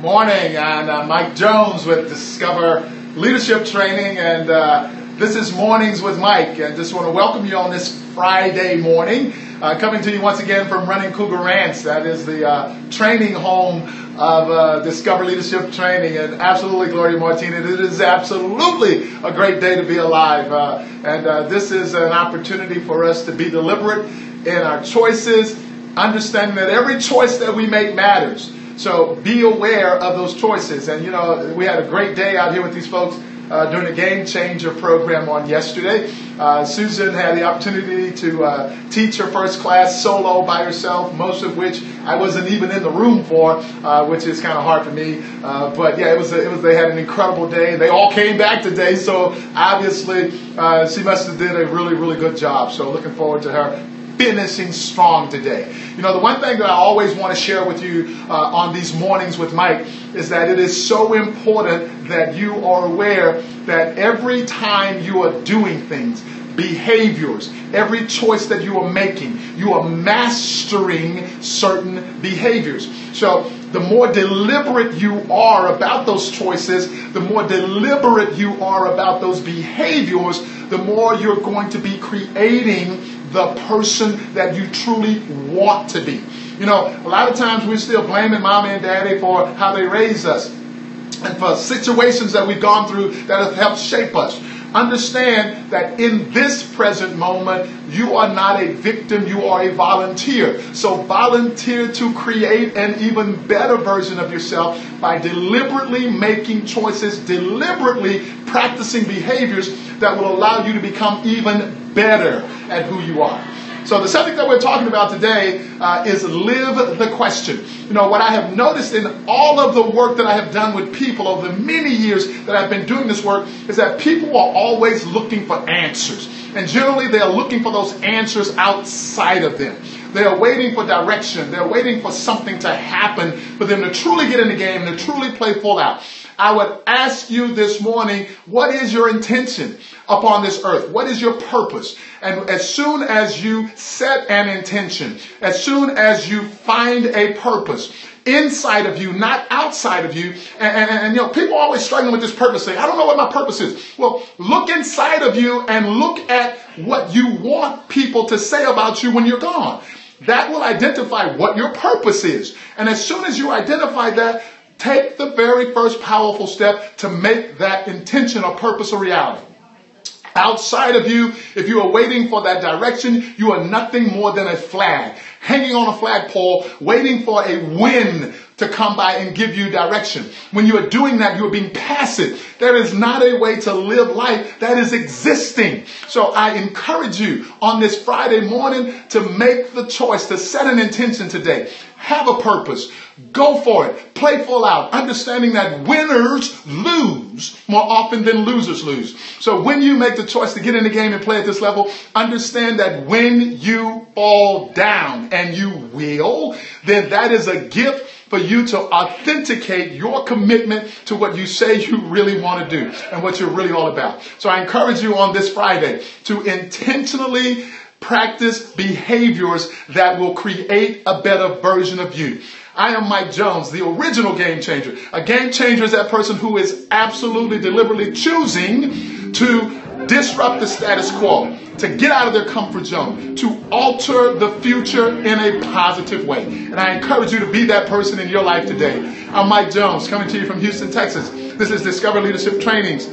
morning, and uh, Mike Jones with Discover Leadership Training, and uh, this is Mornings with Mike. And just want to welcome you on this Friday morning. Uh, coming to you once again from Running Cougar Ranch. That is the uh, training home of uh, Discover Leadership Training. And absolutely, Gloria Martina, it is absolutely a great day to be alive. Uh, and this is an opportunity for us to be deliberate in our choices, understanding that every choice that we make matters. So be aware of those choices. And you know, we had a great day out here with these folks uh, during the Game Changer program on yesterday. Uh, Susan had the opportunity to uh, teach her first class solo by herself, most of which I wasn't even in the room for, uh, which is kind of hard for me. Uh, but yeah, it was, a, it was. They had an incredible day. They all came back today, so obviously uh, she must have did a really, really good job. So looking forward to her finishing strong today. You know, the one thing that I always want to share with you uh, on these mornings with Mike is that it is so important that you are aware that every time you are doing things, behaviors, every choice that you are making, you are mastering certain behaviors. So, the more deliberate you are about those choices, the more deliberate you are about those behaviors, the more you're going to be creating the person that you truly want to be. You know, a lot of times we're still blaming mommy and daddy for how they raised us and for situations that we've gone through that have helped shape us. Understand that in this present moment, you are not a victim, you are a volunteer. So volunteer to create an even better version of yourself by deliberately making choices, deliberately practicing behaviors that will allow you to become even better at who you are. So the subject that we're talking about today uh, is live the question. You know, what I have noticed in all of the work that I have done with people over the many years that I've been doing this work is that people are always looking for answers. And generally they are looking for those answers outside of them. They are waiting for direction. They're waiting for something to happen for them to truly get in the game, and to truly play full out. I would ask you this morning, what is your intention upon this earth? What is your purpose? And as soon as you set an intention, as soon as you find a purpose, inside of you, not outside of you. And, and, and, you know, people are always struggling with this purpose thing. I don't know what my purpose is. Well, look inside of you and look at what you want people to say about you when you're gone. That will identify what your purpose is. And as soon as you identify that, take the very first powerful step to make that intention or purpose a reality. Outside of you, if you are waiting for that direction, you are nothing more than a flag hanging on a flagpole, waiting for a wind to come by and give you direction. When you are doing that, you are being passive. There is not a way to live life that is existing. So I encourage you on this Friday morning to make the choice to set an intention today. Have a purpose. Go for it. Play full out. Understanding that winners lose more often than losers lose. So when you make the choice to get in the game and play at this level, understand that when you fall down, and you will, then that is a gift for you to authenticate your commitment to what you say you really want to do and what you're really all about. So I encourage you on this Friday to intentionally practice behaviors that will create a better version of you. I am Mike Jones, the original game changer. A game changer is that person who is absolutely deliberately choosing to disrupt the status quo to get out of their comfort zone, to alter the future in a positive way. And I encourage you to be that person in your life today. I'm Mike Jones, coming to you from Houston, Texas. This is Discover Leadership Trainings.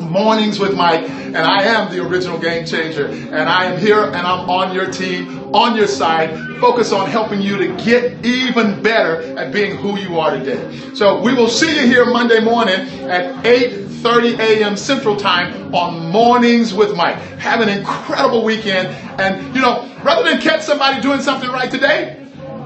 Mornings with Mike, and I am the original game changer. And I am here and I'm on your team, on your side, focus on helping you to get even better at being who you are today. So we will see you here Monday morning at 8 30 a.m. Central Time on Mornings with Mike. Have an incredible weekend. And, you know, rather than catch somebody doing something right today,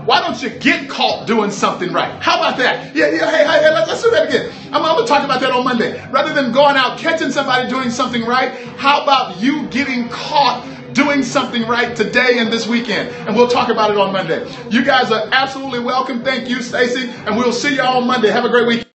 why don't you get caught doing something right? How about that? Yeah, yeah, hey, hey, hey let's, let's do that again. I'm, I'm going to talk about that on Monday. Rather than going out catching somebody doing something right, how about you getting caught doing something right today and this weekend. And we'll talk about it on Monday. You guys are absolutely welcome. Thank you, Stacy. And we'll see you all on Monday. Have a great week.